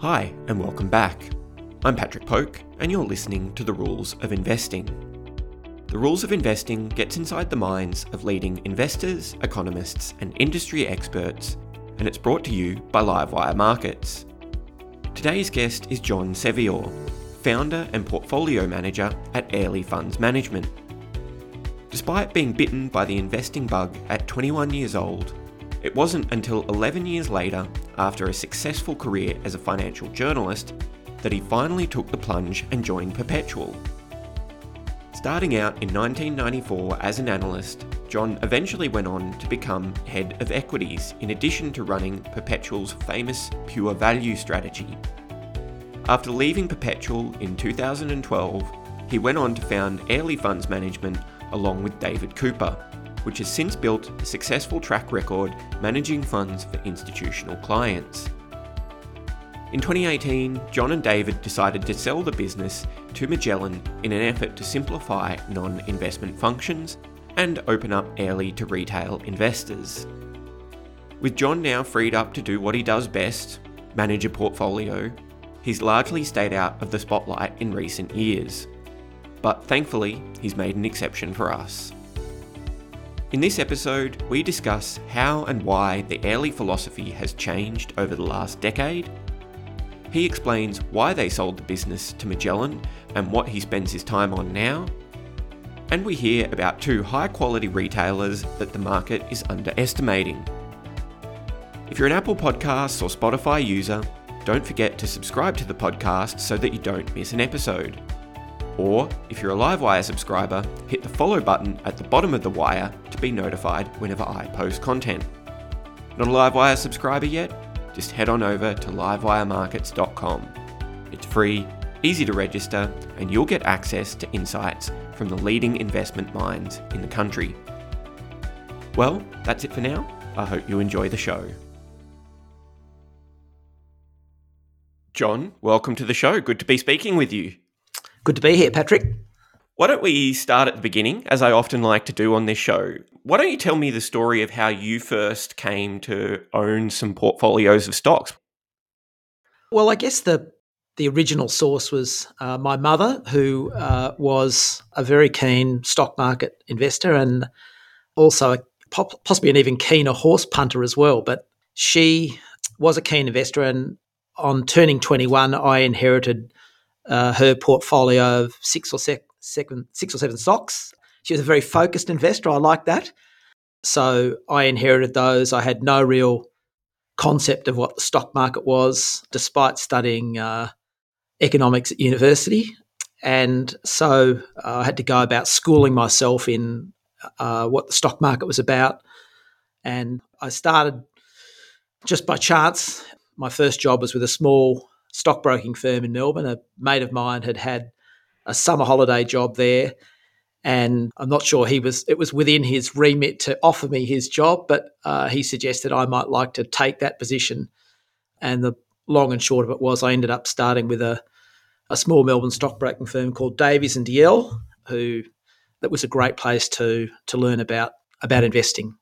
Hi, and welcome back. I'm Patrick Poke, and you're listening to The Rules of Investing. The Rules of Investing gets inside the minds of leading investors, economists, and industry experts, and it's brought to you by Livewire Markets. Today's guest is John Sevior, founder and portfolio manager at Airlie Funds Management. Despite being bitten by the investing bug at 21 years old, it wasn't until 11 years later, after a successful career as a financial journalist, that he finally took the plunge and joined Perpetual. Starting out in 1994 as an analyst, John eventually went on to become head of equities in addition to running Perpetual's famous pure value strategy. After leaving Perpetual in 2012, he went on to found Airlie Funds Management along with David Cooper, which has since built a successful track record managing funds for institutional clients. In 2018, John and David decided to sell the business to Magellan in an effort to simplify non investment functions and open up Airlie to retail investors. With John now freed up to do what he does best manage a portfolio he's largely stayed out of the spotlight in recent years. But thankfully, he's made an exception for us. In this episode, we discuss how and why the Airlie philosophy has changed over the last decade. He explains why they sold the business to Magellan and what he spends his time on now. And we hear about two high quality retailers that the market is underestimating. If you're an Apple Podcasts or Spotify user, don't forget to subscribe to the podcast so that you don't miss an episode. Or, if you're a Livewire subscriber, hit the follow button at the bottom of the wire to be notified whenever I post content. Not a Livewire subscriber yet? Just head on over to livewiremarkets.com. It's free, easy to register, and you'll get access to insights from the leading investment minds in the country. Well, that's it for now. I hope you enjoy the show. John, welcome to the show. Good to be speaking with you. Good to be here, Patrick. Why don't we start at the beginning, as I often like to do on this show? Why don't you tell me the story of how you first came to own some portfolios of stocks? Well, I guess the the original source was uh, my mother, who uh, was a very keen stock market investor and also a, possibly an even keener horse punter as well. But she was a keen investor, and on turning 21, I inherited uh, her portfolio of six or se- seven, six or seven stocks. She was a very focused investor. I like that. So I inherited those. I had no real concept of what the stock market was, despite studying uh, economics at university. And so uh, I had to go about schooling myself in uh, what the stock market was about. And I started just by chance. My first job was with a small stockbroking firm in Melbourne. A mate of mine had had a summer holiday job there, and I'm not sure he was. It was within his remit to offer me his job, but uh, he suggested I might like to take that position. And the long and short of it was, I ended up starting with a a small Melbourne stockbroking firm called Davies and Dalziel, who that was a great place to to learn about about investing.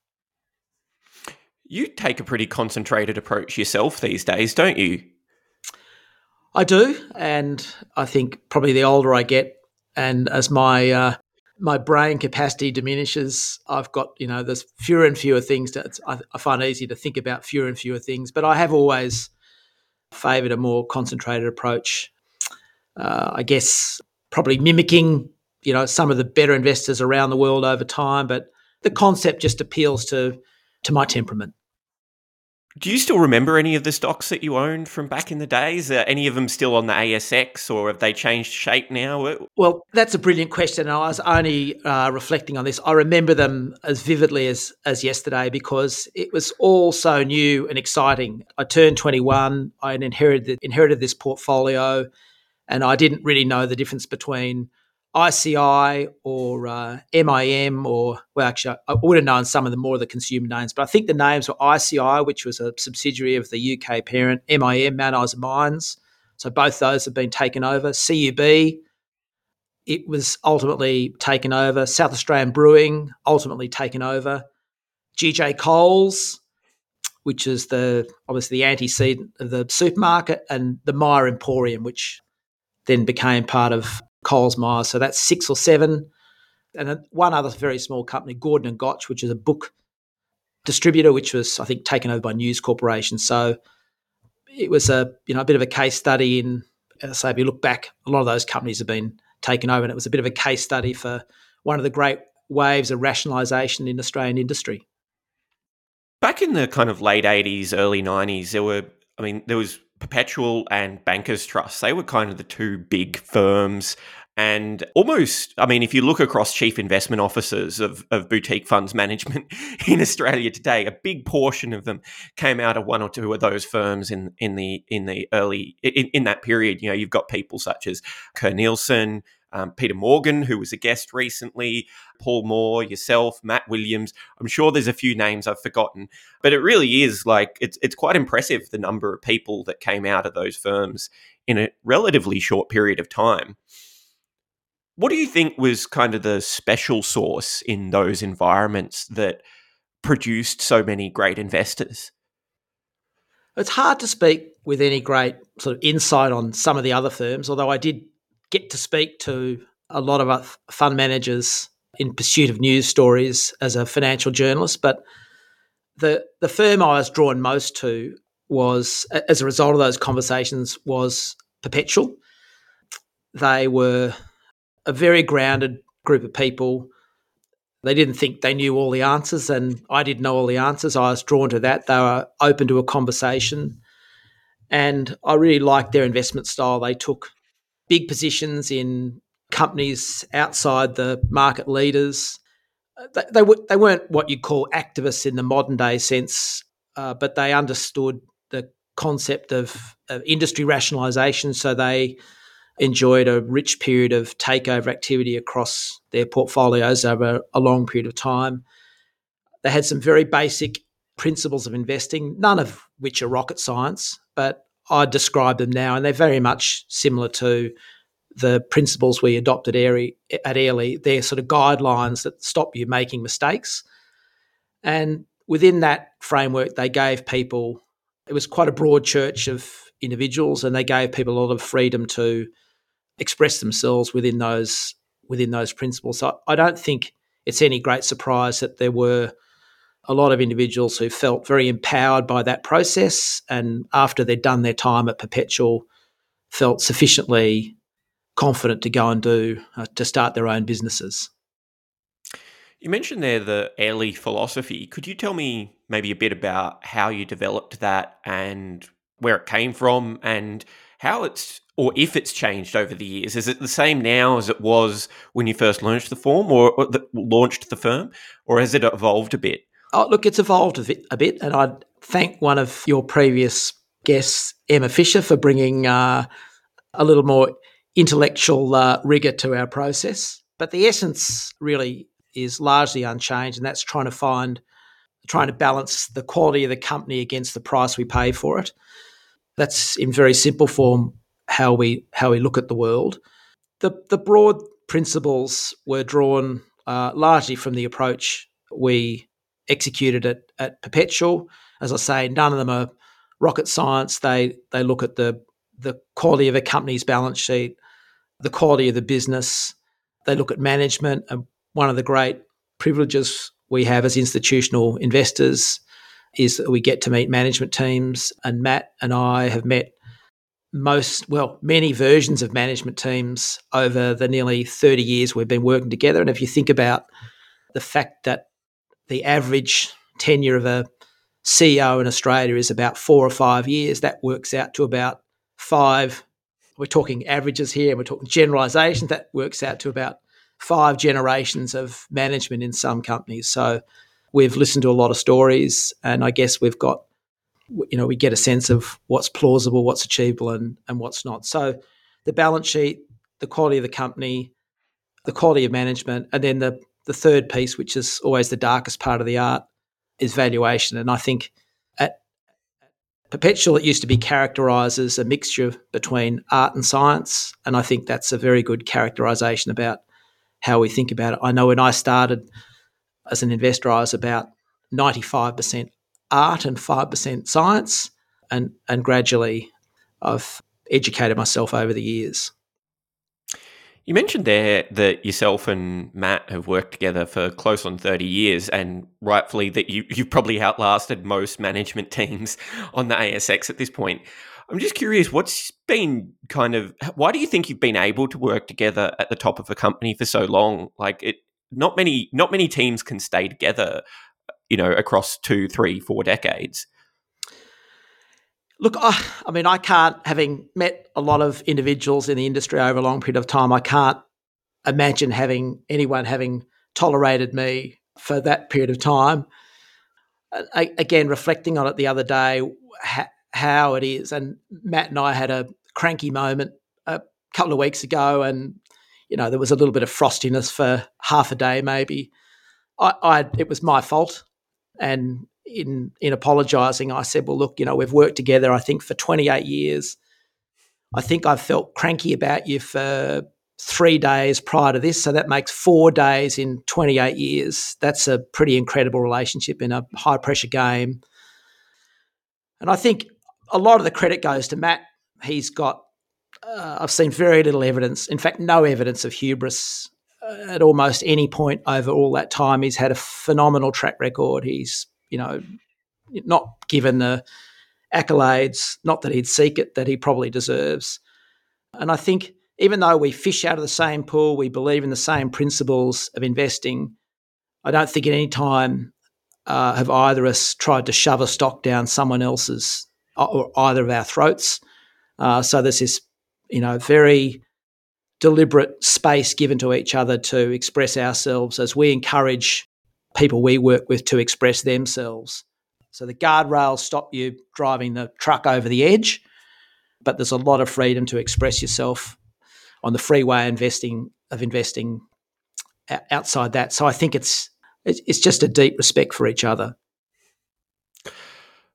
You take a pretty concentrated approach yourself these days, don't you? I do, and I think probably the older I get, and as my uh, my brain capacity diminishes, I've got you know there's fewer and fewer things that I, I find easy to think about fewer and fewer things. But I have always favoured a more concentrated approach. Uh, I guess probably mimicking you know some of the better investors around the world over time, but the concept just appeals to to my temperament. Do you still remember any of the stocks that you owned from back in the days? Are any of them still on the ASX or have they changed shape now? Well, that's a brilliant question. And I was only uh, reflecting on this. I remember them as vividly as, as yesterday because it was all so new and exciting. I turned 21, I inherited, inherited this portfolio, and I didn't really know the difference between ICI or uh, MIM or well, actually, I would have known some of the more of the consumer names, but I think the names were ICI, which was a subsidiary of the UK parent, MIM, Mount Isa Mines. So both those have been taken over. CUB, it was ultimately taken over. South Australian Brewing, ultimately taken over. GJ Coles, which is the obviously the antecedent of the supermarket, and the Myer Emporium, which then became part of Coles Myer. So that's six or seven. And one other very small company, Gordon and Gotch, which is a book distributor, which was I think taken over by News Corporation. So it was a you know a bit of a case study in. As I say, if you look back, a lot of those companies have been taken over, and it was a bit of a case study for one of the great waves of rationalisation in Australian industry. Back in the kind of late 80s, early 90s, there were, I mean, there was Perpetual and Bankers Trust. They were kind of the two big firms and almost, I mean, if you look across chief investment officers of, of boutique funds management in Australia today, a big portion of them came out of one or two of those firms in in the in the early in, in that period. You know, you've got people such as Kerr Neilson, um, Peter Morgan, who was a guest recently, Paul Moore, yourself, Matt Williams. I'm sure there's a few names I've forgotten, but it really is like it's it's quite impressive the number of people that came out of those firms in a relatively short period of time. What do you think was kind of the special sauce in those environments that produced so many great investors? It's hard to speak with any great sort of insight on some of the other firms, although I did get to speak to a lot of fund managers in pursuit of news stories as a financial journalist. But the the firm I was drawn most to was, as a result of those conversations, was Perpetual. They were a very grounded group of people. They didn't think they knew all the answers, and I didn't know all the answers. I was drawn to that. They were open to a conversation, and I really liked their investment style. They took big positions in companies outside the market leaders. They, they, they weren't what you'd call activists in the modern day sense, uh, but they understood the concept of, of industry rationalisation. So they enjoyed a rich period of takeover activity across their portfolios over a long period of time. They had some very basic principles of investing, none of which are rocket science, but I describe them now, and they're very much similar to the principles we adopted at Airlie. They're sort of guidelines that stop you making mistakes. And within that framework, they gave people, it was quite a broad church of individuals, and they gave people a lot of freedom to express themselves within those within those principles. So I don't think it's any great surprise that there were a lot of individuals who felt very empowered by that process, and after they'd done their time at Perpetual, felt sufficiently confident to go and do uh, to start their own businesses. You mentioned there the early philosophy. Could you tell me maybe a bit about how you developed that and where it came from and how it's or if it's changed over the years. Is it the same now as it was when you first launched the form or, or the, launched the firm, or has it evolved a bit? Oh, look, it's evolved a bit, a bit, and I'd thank one of your previous guests, Emma Fisher, for bringing uh, a little more intellectual uh, rigor to our process. But the essence really is largely unchanged, and that's trying to find, trying to balance the quality of the company against the price we pay for it. That's in very simple form how we how we look at the world. The the broad principles were drawn uh, largely from the approach we executed at, at Perpetual. As I say, none of them are rocket science. They they look at the the quality of a company's balance sheet, the quality of the business. They look at management, and one of the great privileges we have as institutional investors is that we get to meet management teams. And Matt and I have met most, well, many versions of management teams over the nearly 30 years we've been working together. And if you think about the fact that the average tenure of a CEO in Australia is about four or five years, that works out to about five. We're talking averages here, we're talking generalizations. That works out to about five generations of management in some companies. So we've listened to a lot of stories, and I guess we've got you know, we get a sense of what's plausible, what's achievable, and and what's not. So, the balance sheet, the quality of the company, the quality of management, and then the the third piece, which is always the darkest part of the art, is valuation. And I think at Perpetual, it used to be characterised as a mixture between art and science, and I think that's a very good characterisation about how we think about it. I know when I started as an investor, I was about ninety five percent art and 5% science. And, and gradually, I've educated myself over the years. You mentioned there that yourself and Matt have worked together for close on 30 years, and rightfully that you, you've probably outlasted most management teams on the ASX at this point. I'm just curious, what's been kind of why do you think you've been able to work together at the top of a company for so long? Like it, not many, not many teams can stay together, you know, across two, three, four decades. Look, I, I mean, I can't, having met a lot of individuals in the industry over a long period of time, I can't imagine having anyone having tolerated me for that period of time. I, again, reflecting on it the other day, ha, how it is, and Matt and I had a cranky moment a couple of weeks ago, and you know there was a little bit of frostiness for half a day, maybe. I, I it was my fault, and in in apologising, I said, "Well, look, you know, we've worked together. I think for 28 years. I think I've felt cranky about you for three days prior to this, so that makes four days in 28 years. That's a pretty incredible relationship in a high pressure game. And I think a lot of the credit goes to Matt. He's got. Uh, I've seen very little evidence, in fact, no evidence of hubris uh, at almost any point over all that time. He's had a phenomenal track record. He's you know, not given the accolades, not that he'd seek it, that he probably deserves. And I think even though we fish out of the same pool, we believe in the same principles of investing, I don't think at any time uh, have either of us tried to shove a stock down someone else's or either of our throats. Uh, so there's this, you know, very deliberate space given to each other to express ourselves as we encourage people we work with to express themselves. So the guardrails stop you driving the truck over the edge, but there's a lot of freedom to express yourself on the freeway investing of investing outside that. So I think it's it's just a deep respect for each other.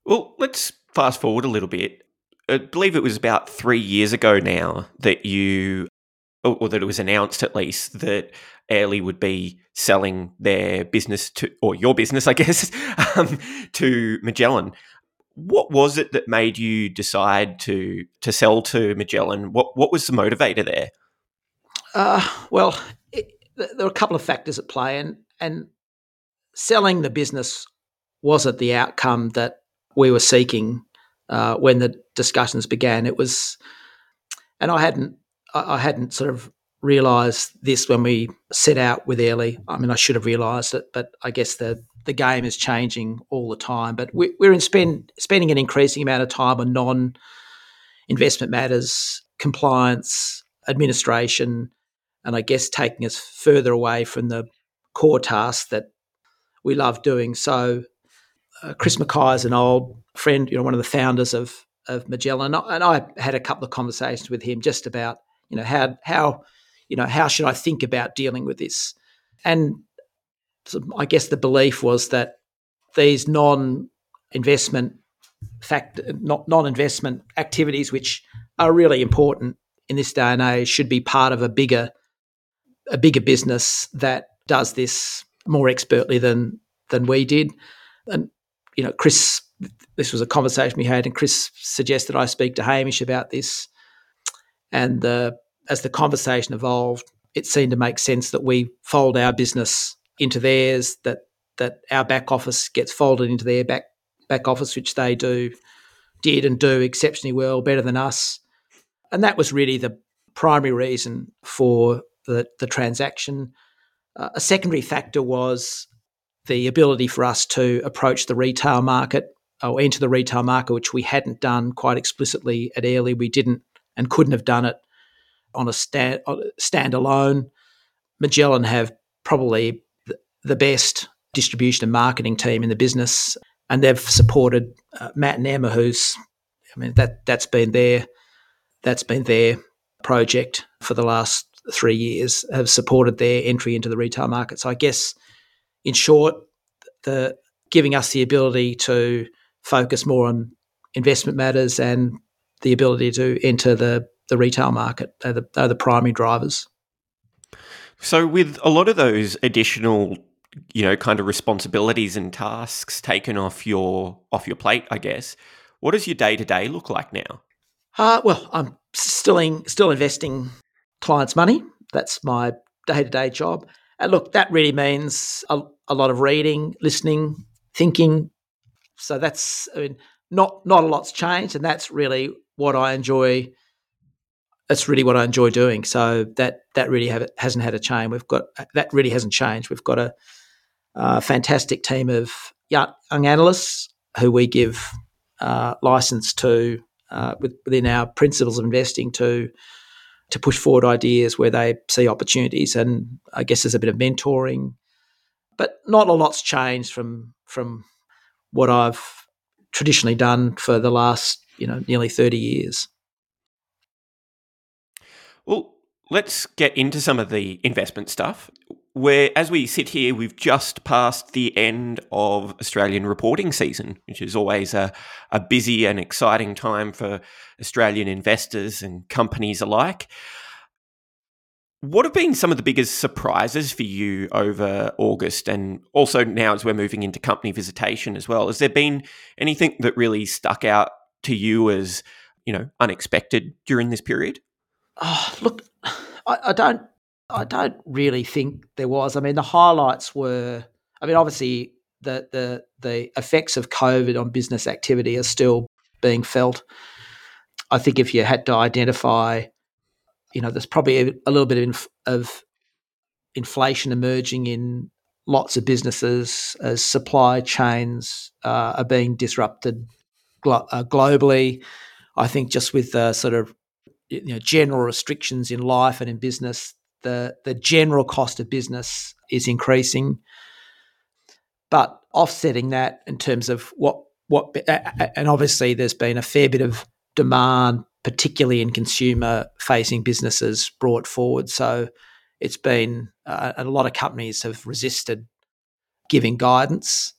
Well, let's fast forward a little bit. I believe it was about three years ago now that you, or that it was announced at least, that Airlie would be selling their business to, or your business, I guess, um, to Magellan. What was it that made you decide to to sell to Magellan? What what was the motivator there? Uh, well, it, there were a couple of factors at play, and and selling the business wasn't the outcome that we were seeking uh, when the discussions began. It was, and I hadn't I hadn't sort of realised this when we set out with Airlie. I mean, I should have realised it, but I guess the the game is changing all the time. But we, are in spend, spending an increasing amount of time on non investment matters, compliance, administration, and I guess taking us further away from the core tasks that we love doing. So, uh, Chris Mackay is an old friend, you know, one of the founders of of Magellan, and I had a couple of conversations with him just about you know how how you know, how should I think about dealing with this? And I guess the belief was that these non-investment fact, not non-investment activities, which are really important in this day and age, should be part of a bigger, a bigger business that does this more expertly than than we did. And you know, Chris, this was a conversation we had, and Chris suggested I speak to Hamish about this. And the as the conversation evolved, it seemed to make sense that we fold our business into theirs, that that our back office gets folded into their back back office, which they do did and do exceptionally well, better than us. And that was really the primary reason for the, the transaction. Uh, a secondary factor was the ability for us to approach the retail market or enter the retail market, which we hadn't done quite explicitly at Airlie. We didn't and couldn't have done it on a stand, standalone. Magellan have probably the best distribution and marketing team in the business, and they've supported uh, Matt and Emma, who's, I mean, that that's been their that's been their project for the last three years. Have supported their entry into the retail market. So I guess, in short, the giving us the ability to focus more on investment matters and the ability to enter the the retail market are the, are the primary drivers. So, with a lot of those additional you know, kind of responsibilities and tasks taken off your off your plate, I guess. What does your day to day look like now? Uh, well, I'm still in, still investing clients' money. That's my day to day job. And look, that really means a, a, lot of reading, listening, thinking. So that's I mean, not not a lot's changed, and that's really what I enjoy. That's really what I enjoy doing. So that that really have, hasn't had a change. We've got that really hasn't changed. We've got a, a fantastic team of young, analysts who we give uh, license to uh, within our principles of investing to to push forward ideas where they see opportunities. And I guess there's a bit of mentoring, but not a lot's changed from from what I've traditionally done for the last you know nearly 30 years. Well, let's get into some of the investment stuff where as we sit here, we've just passed the end of Australian reporting season, which is always a, a busy and exciting time for Australian investors and companies alike. What have been some of the biggest surprises for you over August and also now as we're moving into company visitation as well? Has there been anything that really stuck out to you as, you know, unexpected during this period? Oh, look, I, I don't I don't really think there was. I mean, the highlights were. I mean, obviously, the the the effects of COVID on business activity are still being felt. I think if you had to identify, you know, there's probably a, a little bit of, inf- of inflation emerging in lots of businesses as supply chains uh, are being disrupted glo- uh, globally. I think just with the sort of you know general restrictions in life and in business, the the general cost of business is increasing, but offsetting that in terms of what what and obviously there's been a fair bit of demand, particularly in consumer facing businesses, brought forward. So it's been uh, a lot of companies have resisted giving guidance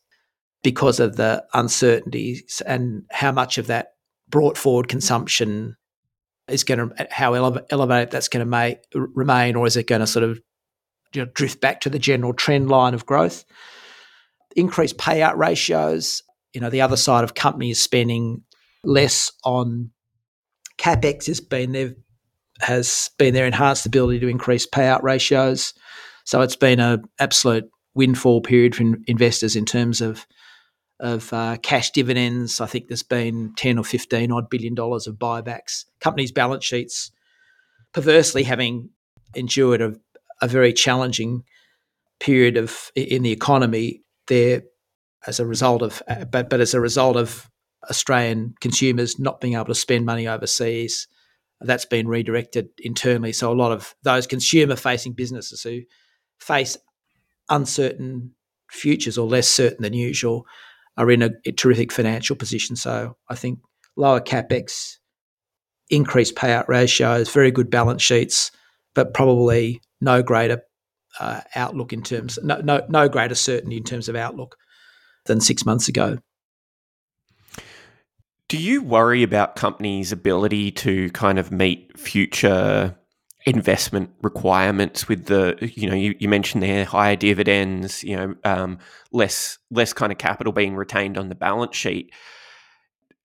because of the uncertainties and how much of that brought forward consumption is going to how ele- elevated that's going to make remain, or is it going to sort of you know, drift back to the general trend line of growth? Increased payout ratios. You know, the other side of companies spending less on capex has been there has been their enhanced ability to increase payout ratios. So it's been an absolute windfall period for investors in terms of of uh, cash dividends. I think there's been 10 or 15 odd billion dollars of buybacks. Companies' balance sheets perversely having endured a, a very challenging period of in the economy there as a result of but but as a result of Australian consumers not being able to spend money overseas that's been redirected internally so a lot of those consumer facing businesses who face uncertain futures or less certain than usual are in a, terrific financial position. So I think lower capex, increased payout ratios, very good balance sheets, but probably no greater uh, outlook in terms no, no no greater certainty in terms of outlook than six months ago. Do you worry about companies' ability to kind of meet future investment requirements with the you know you, you mentioned there higher dividends you know um, less less kind of capital being retained on the balance sheet.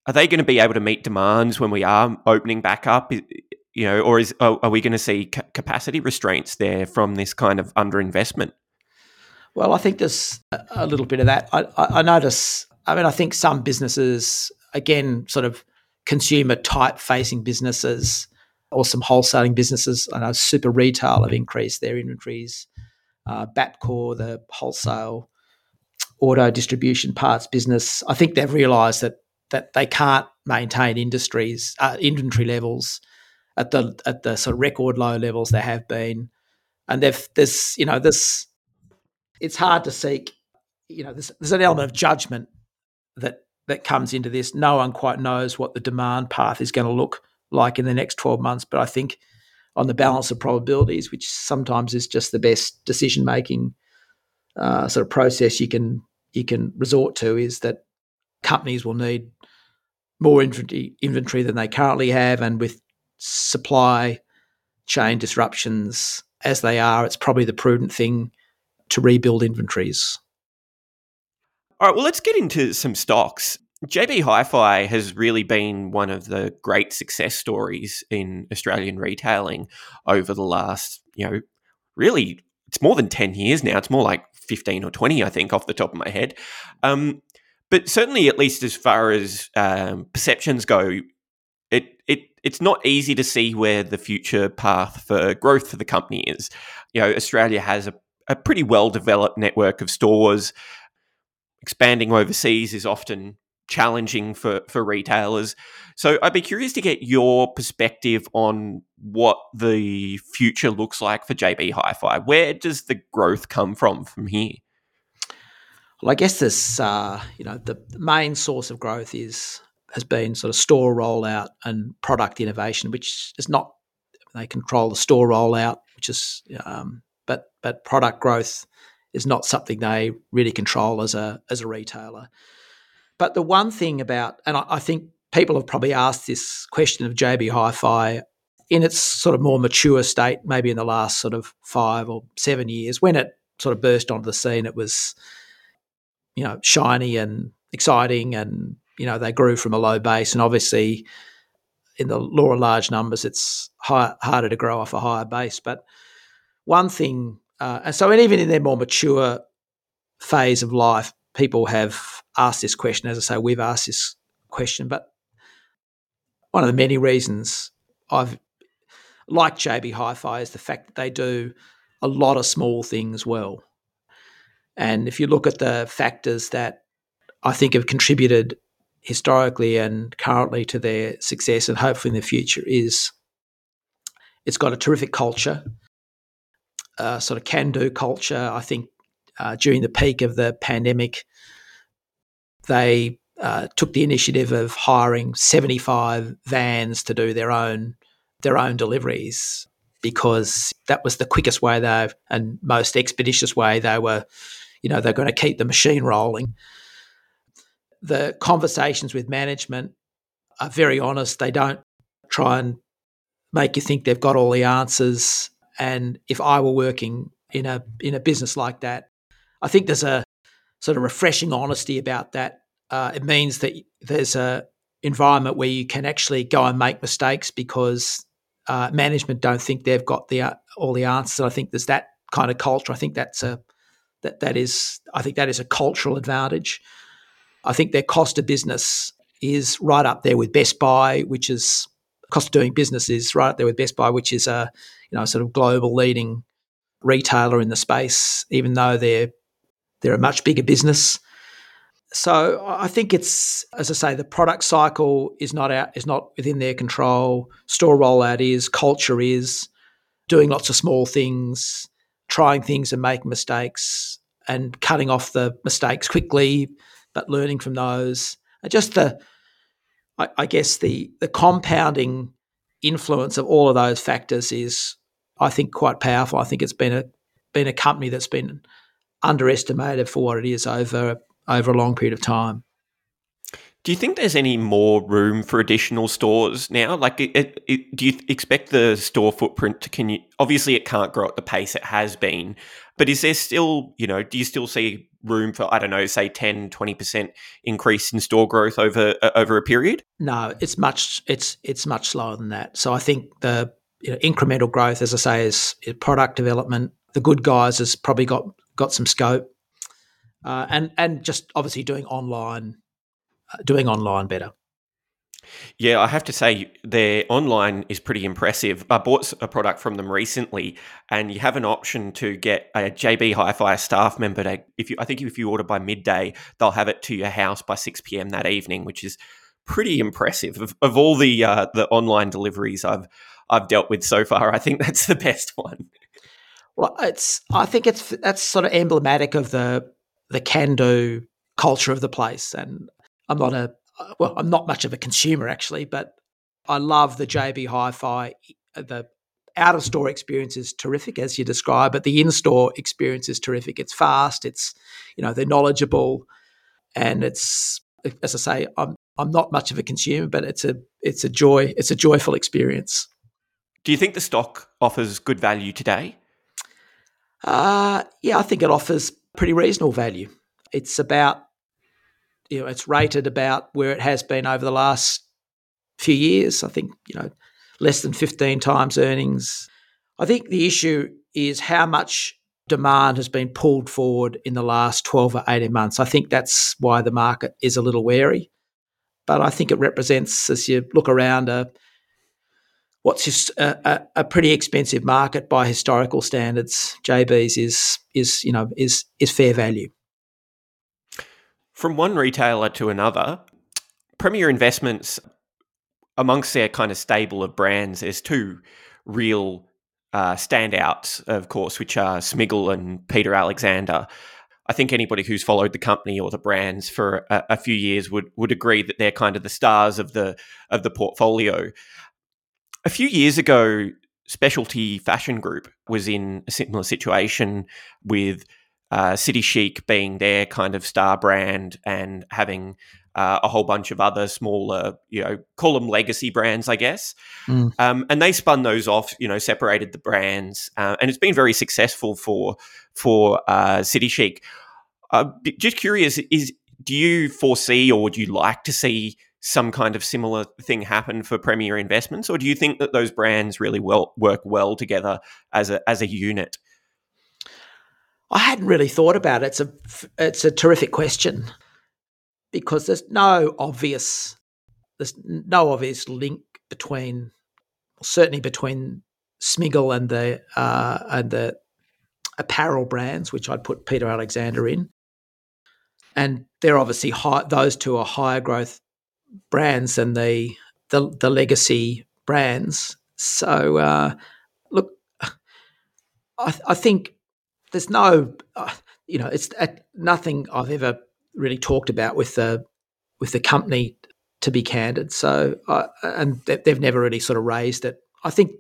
Are they going to be able to meet demands when we are opening back up? You know or is are we going to see capacity restraints there from this kind of underinvestment? Well i think there's a little bit of that. I, I notice i mean i think some businesses again sort of consumer type facing businesses or some wholesaling businesses. I know Super Retail have increased their inventories. Uh, Bapcor, the wholesale auto distribution parts business, I think they've realised that that they can't maintain industries uh, inventory levels at the at the sort of record low levels they have been, and they've there's you know this it's hard to seek you know there's, there's an element of judgment that that comes into this. No one quite knows what the demand path is going to look like in the next 12 months. But I think on the balance of probabilities, which sometimes is just the best decision making uh, sort of process you can you can resort to, is that companies will need more inventory, inventory than they currently have, and with supply chain disruptions as they are, it's probably the prudent thing to rebuild inventories. All right, well, let's get into some stocks. JB Hi Fi has really been one of the great success stories in Australian retailing over the last, you know, really, it's more than 10 years now. It's more like 15 or 20, I think, off the top of my head. Um, but certainly, at least as far as um, perceptions go, it, it it's not easy to see where the future path for growth for the company is. You know, Australia has a, a pretty well developed network of stores. Expanding overseas is often challenging for, for retailers. So I'd be curious to get your perspective on what the future looks like for JB Hi Fi. Where does the growth come from from here? Well, I guess this, uh, you know, the main source of growth is has been sort of store rollout and product innovation, which is not they control the store rollout, which is um, but but product growth is not something they really control as a as a retailer. But the one thing about, and I, I think people have probably asked this question of JB Hi-Fi in its sort of more mature state, maybe in the last sort of five or seven years, when it sort of burst onto the scene, it was, you know, shiny and exciting, and you know they grew from a low base, and obviously, in the law of large numbers, it's high, harder to grow off a higher base. But one thing, uh, and so and even in their more mature phase of life, people have asked this question. As I say, we've asked this question, but one of the many reasons I've liked JB Hi-Fi is the fact that they do a lot of small things well. And if you look at the factors that I think have contributed historically and currently to their success and hopefully in the future is it's got a terrific culture, a sort of can do culture. I think uh, during the peak of the pandemic, they uh, took the initiative of hiring 75 vans to do their own their own deliveries because that was the quickest way they and most expeditious way they were you know they're going to keep the machine rolling. The conversations with management are very honest. They don't try and make you think they've got all the answers. And if i were working in a in a business like that i think there's a sort of refreshing honesty about that. Uh, it means that there's a environment where you can actually go and make mistakes because uh, management don't think they've got the uh, all the answers. I think there's that kind of culture. I think that's a that that is I think that is a cultural advantage. I think their cost of business is right up there with Best Buy, which is cost of doing business is right up there with Best Buy, which is a you know sort of global leading retailer in the space, even though they're they're a much bigger business. So I think it's, as I say, the product cycle is not out, is not within their control. Store rollout is, culture is, doing lots of small things, trying things and making mistakes, and cutting off the mistakes quickly, but learning from those. And just the, I, I guess the the compounding influence of all of those factors is, I think, quite powerful. I think it's been a been a company that's been underestimated for what it is over over a long period of time. Do you think there's any more room for additional stores now? Like, it, it, do you expect the store footprint to can you? Obviously, it can't grow at the pace it has been, but is there still, you know, do you still see room for I don't know, say 10, 20 percent increase in store growth over uh, over a period? No, it's much it's it's much slower than that. So I think the you know, incremental growth, as I say, is, is product development. The good guys has probably got got some scope, uh, and and just obviously doing online, uh, doing online better. Yeah, I have to say their online is pretty impressive. I bought a product from them recently, and you have an option to get a JB Hi-Fi staff member to, if you, I think if you order by midday, they'll have it to your house by six pm that evening, which is pretty impressive. Of, of all the uh, the online deliveries I've I've dealt with so far, I think that's the best one. Well, it's I think it's that's sort of emblematic of the the can do culture of the place. And I'm not a well, I'm not much of a consumer actually, but I love the JB Hi-Fi. The out of store experience is terrific, as you describe, but the in store experience is terrific. It's fast. It's you know they're knowledgeable, and it's as I say, I'm I'm not much of a consumer, but it's a it's a joy. It's a joyful experience. Do you think the stock offers good value today? Uh, yeah, I think it offers pretty reasonable value. It's about, you know, it's rated about where it has been over the last few years. I think, you know, less than 15 times earnings. I think the issue is how much demand has been pulled forward in the last 12 or 18 months. I think that's why the market is a little wary. But I think it represents, as you look around, a what's just a, a, pretty expensive market by historical standards. JB's is is you know is is fair value. From one retailer to another, Premier Investments, amongst their kind of stable of brands, there's two real uh, standouts, of course, which are Smiggle and Peter Alexander. I think anybody who's followed the company or the brands for a, a, few years would would agree that they're kind of the stars of the of the portfolio. A few years ago, Specialty Fashion Group was in a similar situation with uh, City Chic being their kind of star brand and having uh, a whole bunch of other smaller, you know, call them legacy brands, I guess. Mm. Um, and they spun those off, you know, separated the brands, uh, and it's been very successful for for uh, City Chic. Uh, just curious, is do you foresee or would you like to see some kind of similar thing happen for Premier Investments, or do you think that those brands really well work well together as a as a unit? I hadn't really thought about it. It's a it's a terrific question because there's no obvious there's no obvious link between certainly between Smiggle and the uh, and the apparel brands, which I'd put Peter Alexander in, and they're obviously high. Those two are higher growth brands than the the, the legacy brands. So uh, look, I, I, think there's no, uh, you know, it's uh, nothing I've ever really talked about with the with the company. To be candid, so uh, and they've never really sort of raised it. I think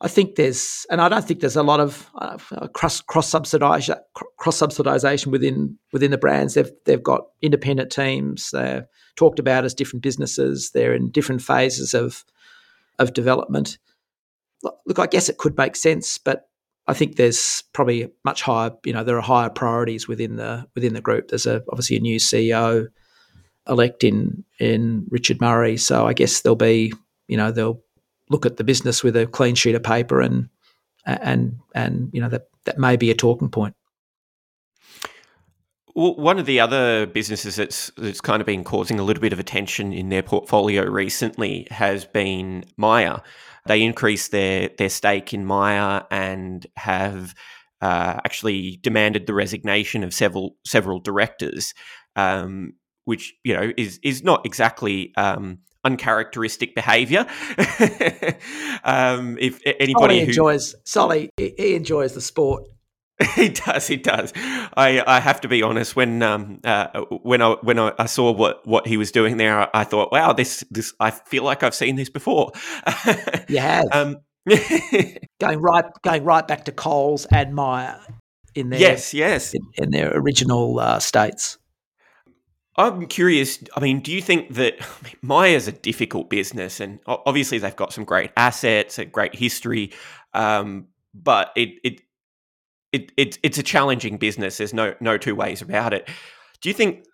I think there's, and I don't think there's a lot of uh, cross cross subsidization cross subsidization within within the brands. They've they've got independent teams. They're talked about as different businesses. They're in different phases of of development. Look, I guess it could make sense, but I think there's probably much higher. You know, there are higher priorities within the within the group. There's a, obviously a new CEO elect in in Richard Murray, so I guess there'll be you know they'll look at the business with a clean sheet of paper and and and you know that that may be a talking point. Well, one of the other businesses that's that's kind of been causing a little bit of attention in their portfolio recently has been Myer. They increased their their stake in Myer and have uh, actually demanded the resignation of several several directors, um, which you know is is not exactly um, uncharacteristic behaviour. um, if anybody Solly enjoys Solly, he enjoys the sport He does. He does. I, I have to be honest. When um uh, when I when I, saw what, what he was doing there, I, I, thought, wow, this this I feel like I've seen this before. you have. Um, going right going right back to Coles and Myer in their yes yes in, in their original uh, states. I'm curious. I mean, do you think that I mean, Myer's a difficult business, and obviously they've got some great assets, a great history, um, but it it it, it, it's a challenging business. There's no no two ways about it. Do you think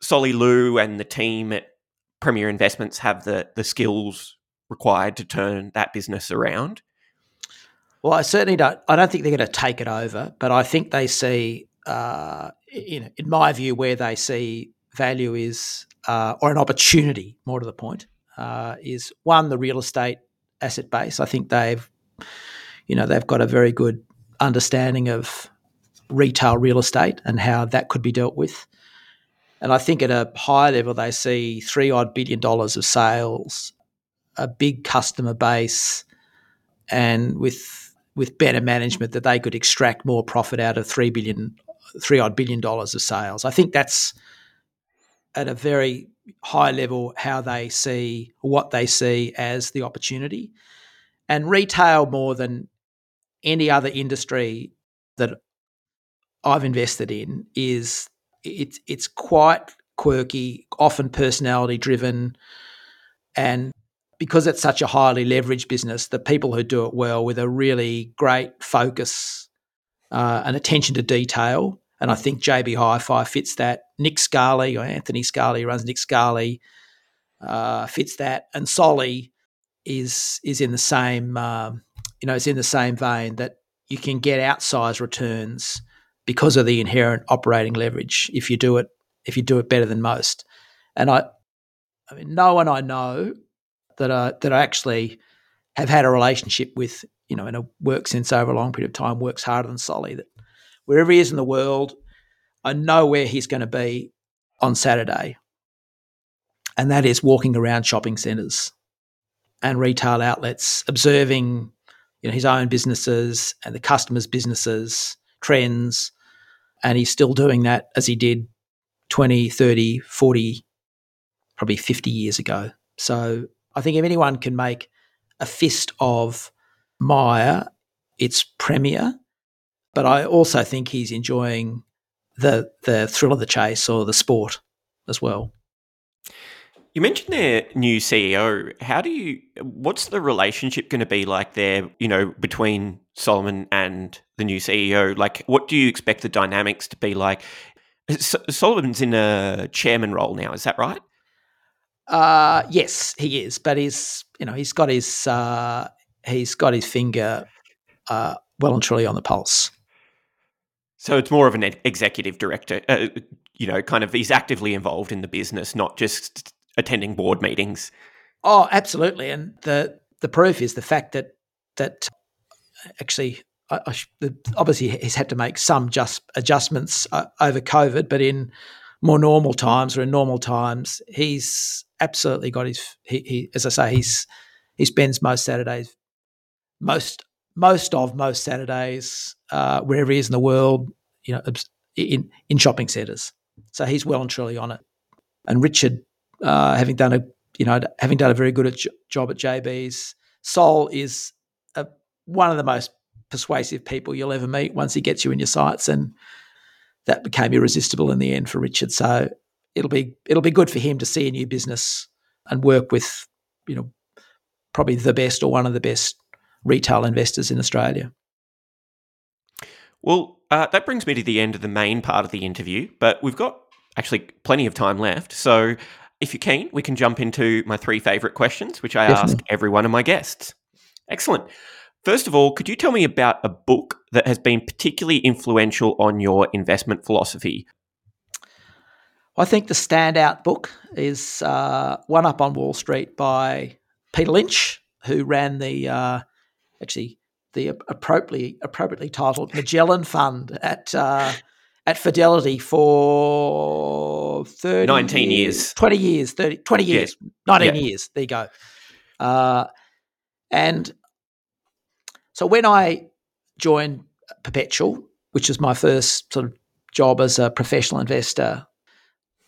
Solly Lew and the team at Premier Investments have the the skills required to turn that business around? Well, I certainly don't. I don't think they're going to take it over, but I think they see, uh, in, in my view, where they see value is, uh, or an opportunity, more to the point, uh, is one the real estate asset base. I think they've, you know, they've got a very good understanding of retail real estate and how that could be dealt with. And I think at a high level, they see three odd billion dollars of sales, a big customer base, and with with better management that they could extract more profit out of three billion, three odd billion dollars of sales. I think that's at a very high level how they see what they see as the opportunity. And retail more than any other industry that I've invested in is it's it's quite quirky, often personality driven, and because it's such a highly leveraged business, the people who do it well with a really great focus uh, an attention to detail. And I think JB Hi-Fi fits that. Nick Scali or Anthony Scali runs Nick Scali uh, fits that, and Solly is is in the same um, you know it's in the same vein that you can get outsized returns because of the inherent operating leverage if you do it if you do it better than most. And I, I mean, no one I know that I, that I actually have had a relationship with, you know, in a work since over a long period of time, works harder than Solly. That wherever he is in the world, I know where he's going to be on Saturday, and that is walking around shopping centres and retail outlets, observing, you know, his own businesses and the customers' businesses, trends, and he's still doing that as he did 20, 30, 40, probably 50 years ago. So I think if anyone can make a fist of Myer, it's Premier. But I also think he's enjoying the the thrill of the chase or the sport as well. You mentioned their new CEO. How do you? What's the relationship going to be like there? You know, between Solomon and the new CEO. Like, what do you expect the dynamics to be like? Solomon's in a chairman role now. Is that right? Uh, yes, he is. But he's you know he's got his uh, he's got his finger uh, well and truly on the pulse. So it's more of an executive director. Uh, you know, kind of he's actively involved in the business, not just attending board meetings. Oh, absolutely. And the the proof is the fact that that actually I, I, obviously he's had to make some just adjustments uh, over COVID, but in more normal times or in normal times, he's absolutely got his. He, he as I say, he's he spends most Saturdays, most most of most Saturdays uh, wherever he is in the world, you know, in in shopping centres. So he's well and truly on it. And Richard, uh, having done a you know having done a very good job at JB's, Sol is a, one of the most persuasive people you'll ever meet once he gets you in your sights, and that became irresistible in the end for Richard. So it'll be it'll be good for him to see a new business and work with you know probably the best or one of the best retail investors in Australia. Well, uh, that brings me to the end of the main part of the interview, but we've got actually plenty of time left. So if you're keen, we can jump into my three favourite questions, which I Definitely. ask every one of my guests. Excellent. First of all, could you tell me about a book that has been particularly influential on your investment philosophy? I think the standout book is uh, One Up on Wall Street by Peter Lynch, who ran the uh, actually the appropriately appropriately titled Magellan Fund at uh, at Fidelity for 30 19 years, 20 years, 30, 20 years, yeah. 19 yeah. years. There you go. Uh, and so when I joined Perpetual, which is my first sort of job as a professional investor,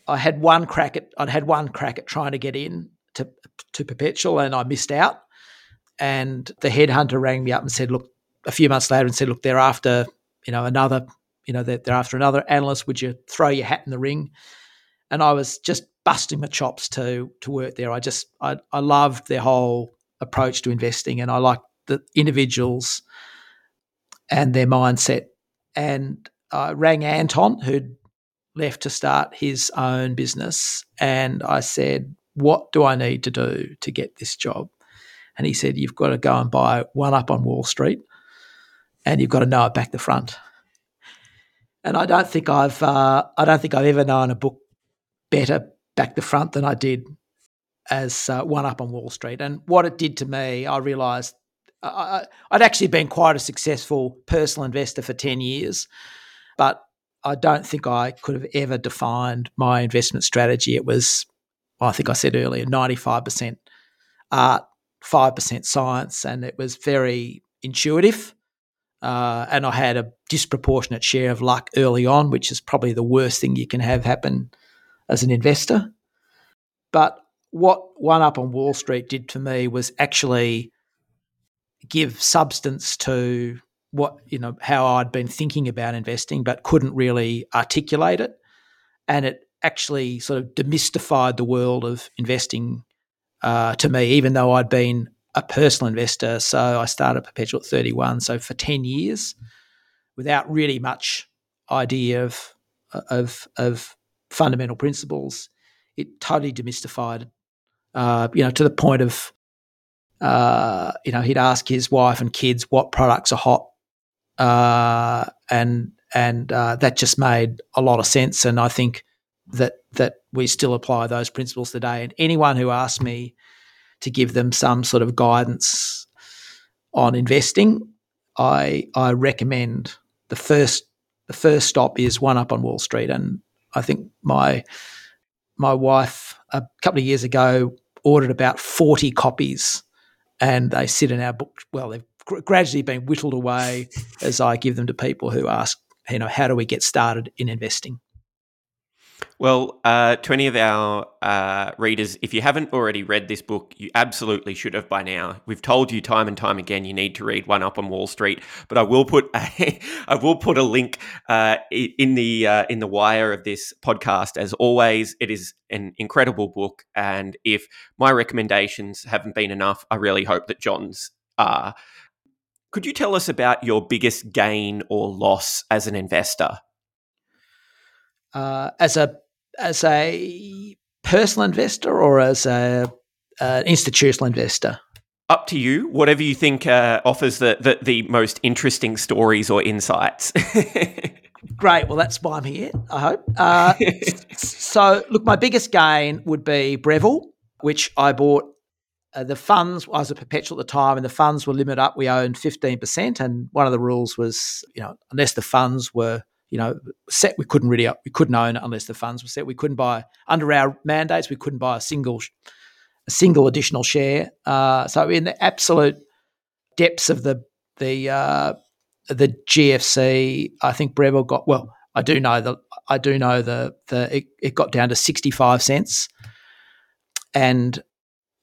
I had one crack at I'd had one crack at trying to get in to to Perpetual, and I missed out. And the headhunter rang me up and said, "Look," a few months later, and said, "Look, they're after you know another you know they're, they're after another analyst. Would you throw your hat in the ring?" And I was just busting my chops to to work there. I just I I loved their whole approach to investing, and I liked the individuals and their mindset. And I rang Anton, who'd left to start his own business, and I said, What do I need to do to get this job? And he said, You've got to go and buy one up on Wall Street, and you've got to know it back to front. And I don't think I've uh, I don't think I've ever known a book better back to front than I did as uh, One Up on Wall Street. And what it did to me, I realised I, would actually been quite a successful personal investor for 10 years, but I don't think I could have ever defined my investment strategy. It was, well, I think I said earlier, 95% art, 5% science, and it was very intuitive. Uh, and I had a disproportionate share of luck early on, which is probably the worst thing you can have happen as an investor. But what One Up on Wall Street did for me was actually give substance to what you know how I'd been thinking about investing, but couldn't really articulate it, and it actually sort of demystified the world of investing uh, to me, even though I'd been a personal investor. So I started Perpetual at 31, so for 10 years, without really much idea of of of fundamental principles, it totally demystified. Uh, you know, to the point of uh, you know, he'd ask his wife and kids what products are hot, uh, and and uh, that just made a lot of sense. And I think that that we still apply those principles today. And anyone who asks me to give them some sort of guidance on investing, I I recommend the first the first stop is one up on Wall Street, and I think my my wife a couple of years ago ordered about forty copies, and they sit in our book. Well, they've gradually been whittled away as I give them to people who ask, you know, how do we get started in investing? Well, uh, to any of our uh, readers, if you haven't already read this book, you absolutely should have by now. We've told you time and time again you need to read One Up on Wall Street, but I will put a, I will put a link uh, in the uh, in the wire of this podcast. As always, it is an incredible book, and if my recommendations haven't been enough, I really hope that John's are. Could you tell us about your biggest gain or loss as an investor? Uh, as a as a personal investor or as a uh, institutional investor? Up to you. Whatever you think uh, offers the, the, the most interesting stories or insights. Great. Well, that's why I'm here. I hope. Uh, so, look, my biggest gain would be Breville, which I bought. Uh, the funds I was a perpetual at the time, and the funds were limited up. We owned fifteen percent, and one of the rules was, you know, unless the funds were you know, set we couldn't really we couldn't own it unless the funds were set. We couldn't buy under our mandates. We couldn't buy a single a single additional share. Uh, so in the absolute depths of the the uh, the GFC, I think Breville got well. I do know that I do know the the it, it got down to sixty five cents, and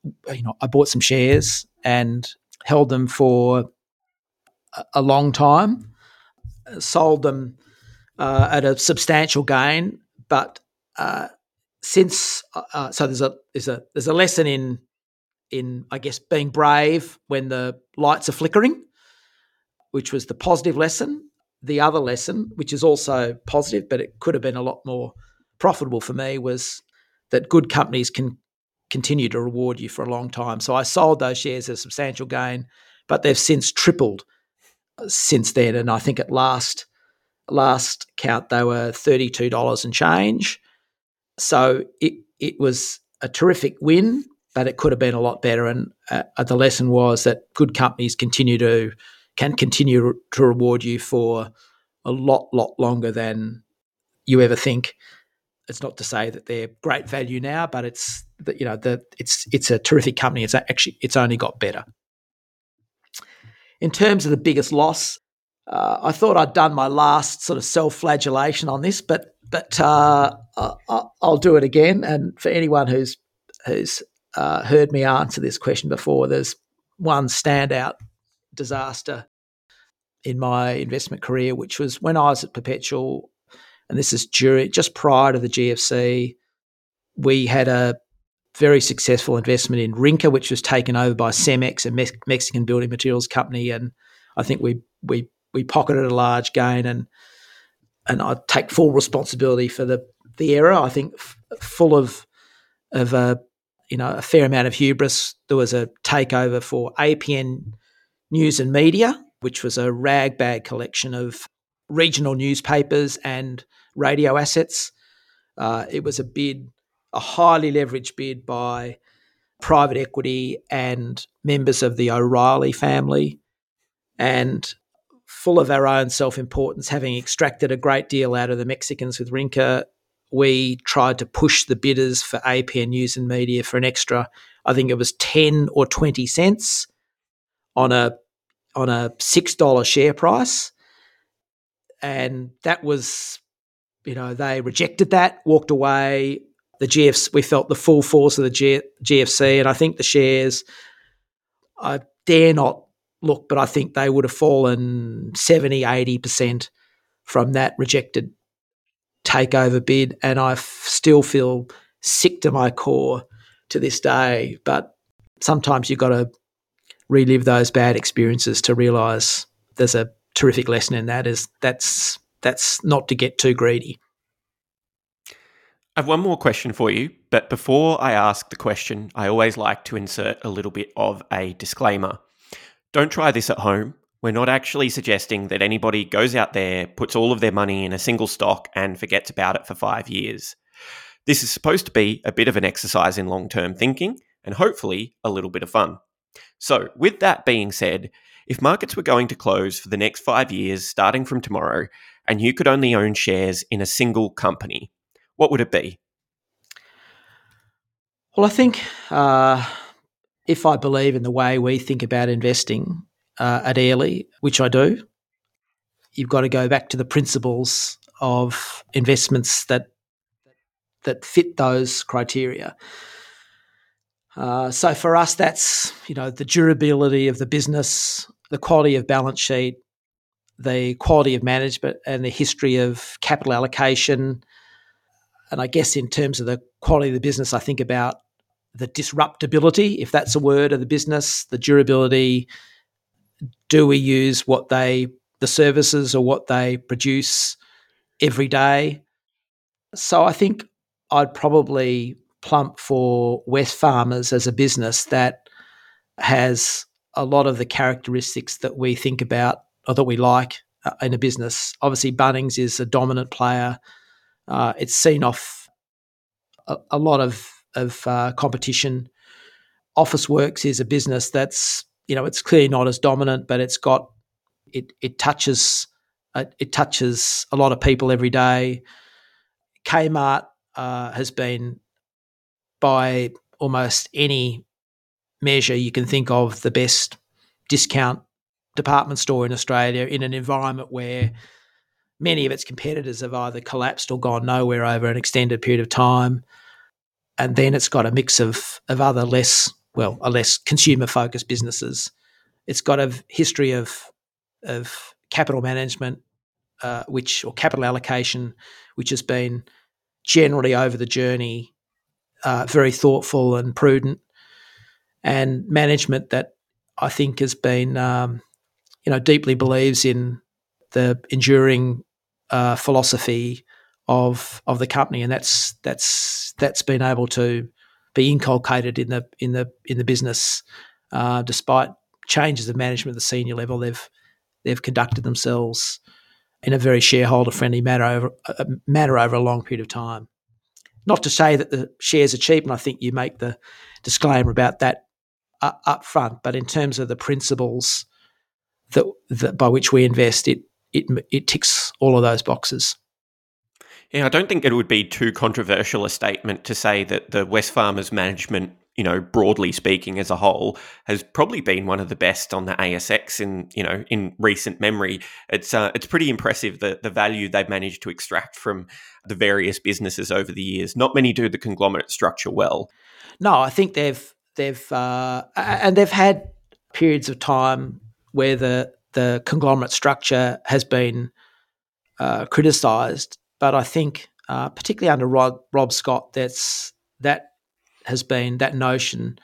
you know I bought some shares and held them for a long time, sold them uh, at a substantial gain. But uh, since uh, uh, so there's a there's a there's a lesson in in I guess being brave when the lights are flickering, which was the positive lesson. The other lesson, which is also positive, but it could have been a lot more profitable for me, was that good companies can continue to reward you for a long time. So I sold those shares at a substantial gain, but they've since tripled since then. And I think at last last count they were $32 and change. So it, it was a terrific win, but it could have been a lot better. And uh, the lesson was that good companies continue to can continue to reward you for a lot, lot longer than you ever think. It's not to say that they're great value now, but it's that you know the it's it's a terrific company. It's actually it's only got better. In terms of the biggest loss, uh, I thought I'd done my last sort of self-flagellation on this, but but uh, I'll do it again. And for anyone who's who's uh, heard me answer this question before, there's one standout disaster in my investment career, which was when I was at Perpetual, and this is during just prior to the GFC. We had a very successful investment in Rinker, which was taken over by Cemex, a Mexican building materials company, and I think we we we pocketed a large gain, and and I take full responsibility for the the error. I think f- full of of a you know a fair amount of hubris. There was a takeover for APN News and Media, which was a ragbag collection of regional newspapers and radio assets. Uh, it was a bid, a highly leveraged bid by private equity and members of the O'Reilly family. And full of our own self importance, having extracted a great deal out of the Mexicans with Rinker, we tried to push the bidders for APN News and Media for an extra, I think it was 10 or 20 cents on a on a $6 share price. And that was, you know, they rejected that, walked away. The GFC, we felt the full force of the G, GFC, and I think the shares, I dare not look, but I think they would have fallen 70, 80% from that rejected takeover bid. And I f- still feel sick to my core to this day. But sometimes you've got to relive those bad experiences to realize there's a terrific lesson in that is that's that's not to get too greedy. I have one more question for you, but before I ask the question, I always like to insert a little bit of a disclaimer. Don't try this at home. We're not actually suggesting that anybody goes out there, puts all of their money in a single stock, and forgets about it for five years. This is supposed to be a bit of an exercise in long term thinking and hopefully a little bit of fun. So, with that being said, if markets were going to close for the next five years starting from tomorrow, and you could only own shares in a single company, what would it be? Well, I think uh, if I believe in the way we think about investing uh, at Airlie, which I do, you've got to go back to the principles of investments that that fit those criteria. Uh, so for us, that's you know the durability of the business, the quality of balance sheet, the quality of management, and the history of capital allocation, and I guess in terms of the quality of the business, I think about the disruptability, if that's a word, of the business, the durability. Do we use what they, the services or what they produce every day? So I think I'd probably plump for Wesfarmers as a business that has a lot of the characteristics that we think about or that we like uh, in a business. Obviously, Bunnings is a dominant player uh, it's seen off a, a lot of of uh, competition. Officeworks is a business that's you know it's clearly not as dominant, but it's got it it touches uh, it touches a lot of people every day. Kmart uh, has been by almost any measure you can think of the best discount department store in Australia in an environment where many of its competitors have either collapsed or gone nowhere over an extended period of time. And then it's got a mix of, of other less, well, a less consumer focused businesses. It's got a history of, of capital management, uh, which, or capital allocation, which has been generally over the journey uh, very thoughtful and prudent, and management that I think has been, um, you know, deeply believes in the enduring uh, philosophy of of the company, and that's that's that's been able to be inculcated in the in the in the business, uh, despite changes of management at the senior level. They've they've conducted themselves in a very shareholder friendly manner over uh, manner over a long period of time. Not to say that the shares are cheap, and I think you make the disclaimer about that uh, up front. But in terms of the principles that, that by which we invest, it it it ticks all of those boxes. Yeah, I don't think it would be too controversial a statement to say that the Wesfarmers management, you know, broadly speaking as a whole, has probably been one of the best on the ASX in, you know, in recent memory. It's uh, it's pretty impressive the the value they've managed to extract from the various businesses over the years. Not many do the conglomerate structure well. No, I think they've they've uh, and they've had periods of time where the the conglomerate structure has been uh, criticised, but I think, uh, particularly under Rob, Rob Scott, that's that has been that notion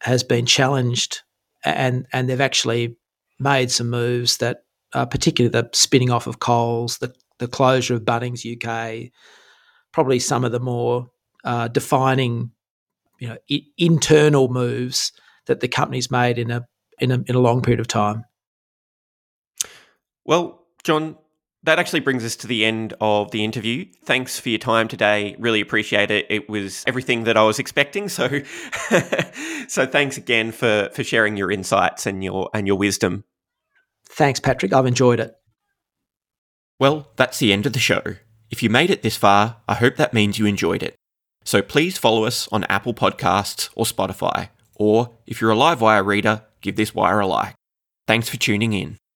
has been challenged, and and they've actually made some moves that, uh, particularly the spinning off of Coles, the the closure of Bunnings UK, probably some of the more uh, defining, you know, I- internal moves that the company's made in a in a, in a long period of time. Well, John, that actually brings us to the end of the interview. Thanks for your time today. Really appreciate it. It was everything that I was expecting. So, so thanks again for for sharing your insights and your and your wisdom. Thanks, Patrick. I've enjoyed it. Well, that's the end of the show. If you made it this far, I hope that means you enjoyed it. So please follow us on Apple Podcasts or Spotify, or if you're a Livewire reader, give this wire a like. Thanks for tuning in.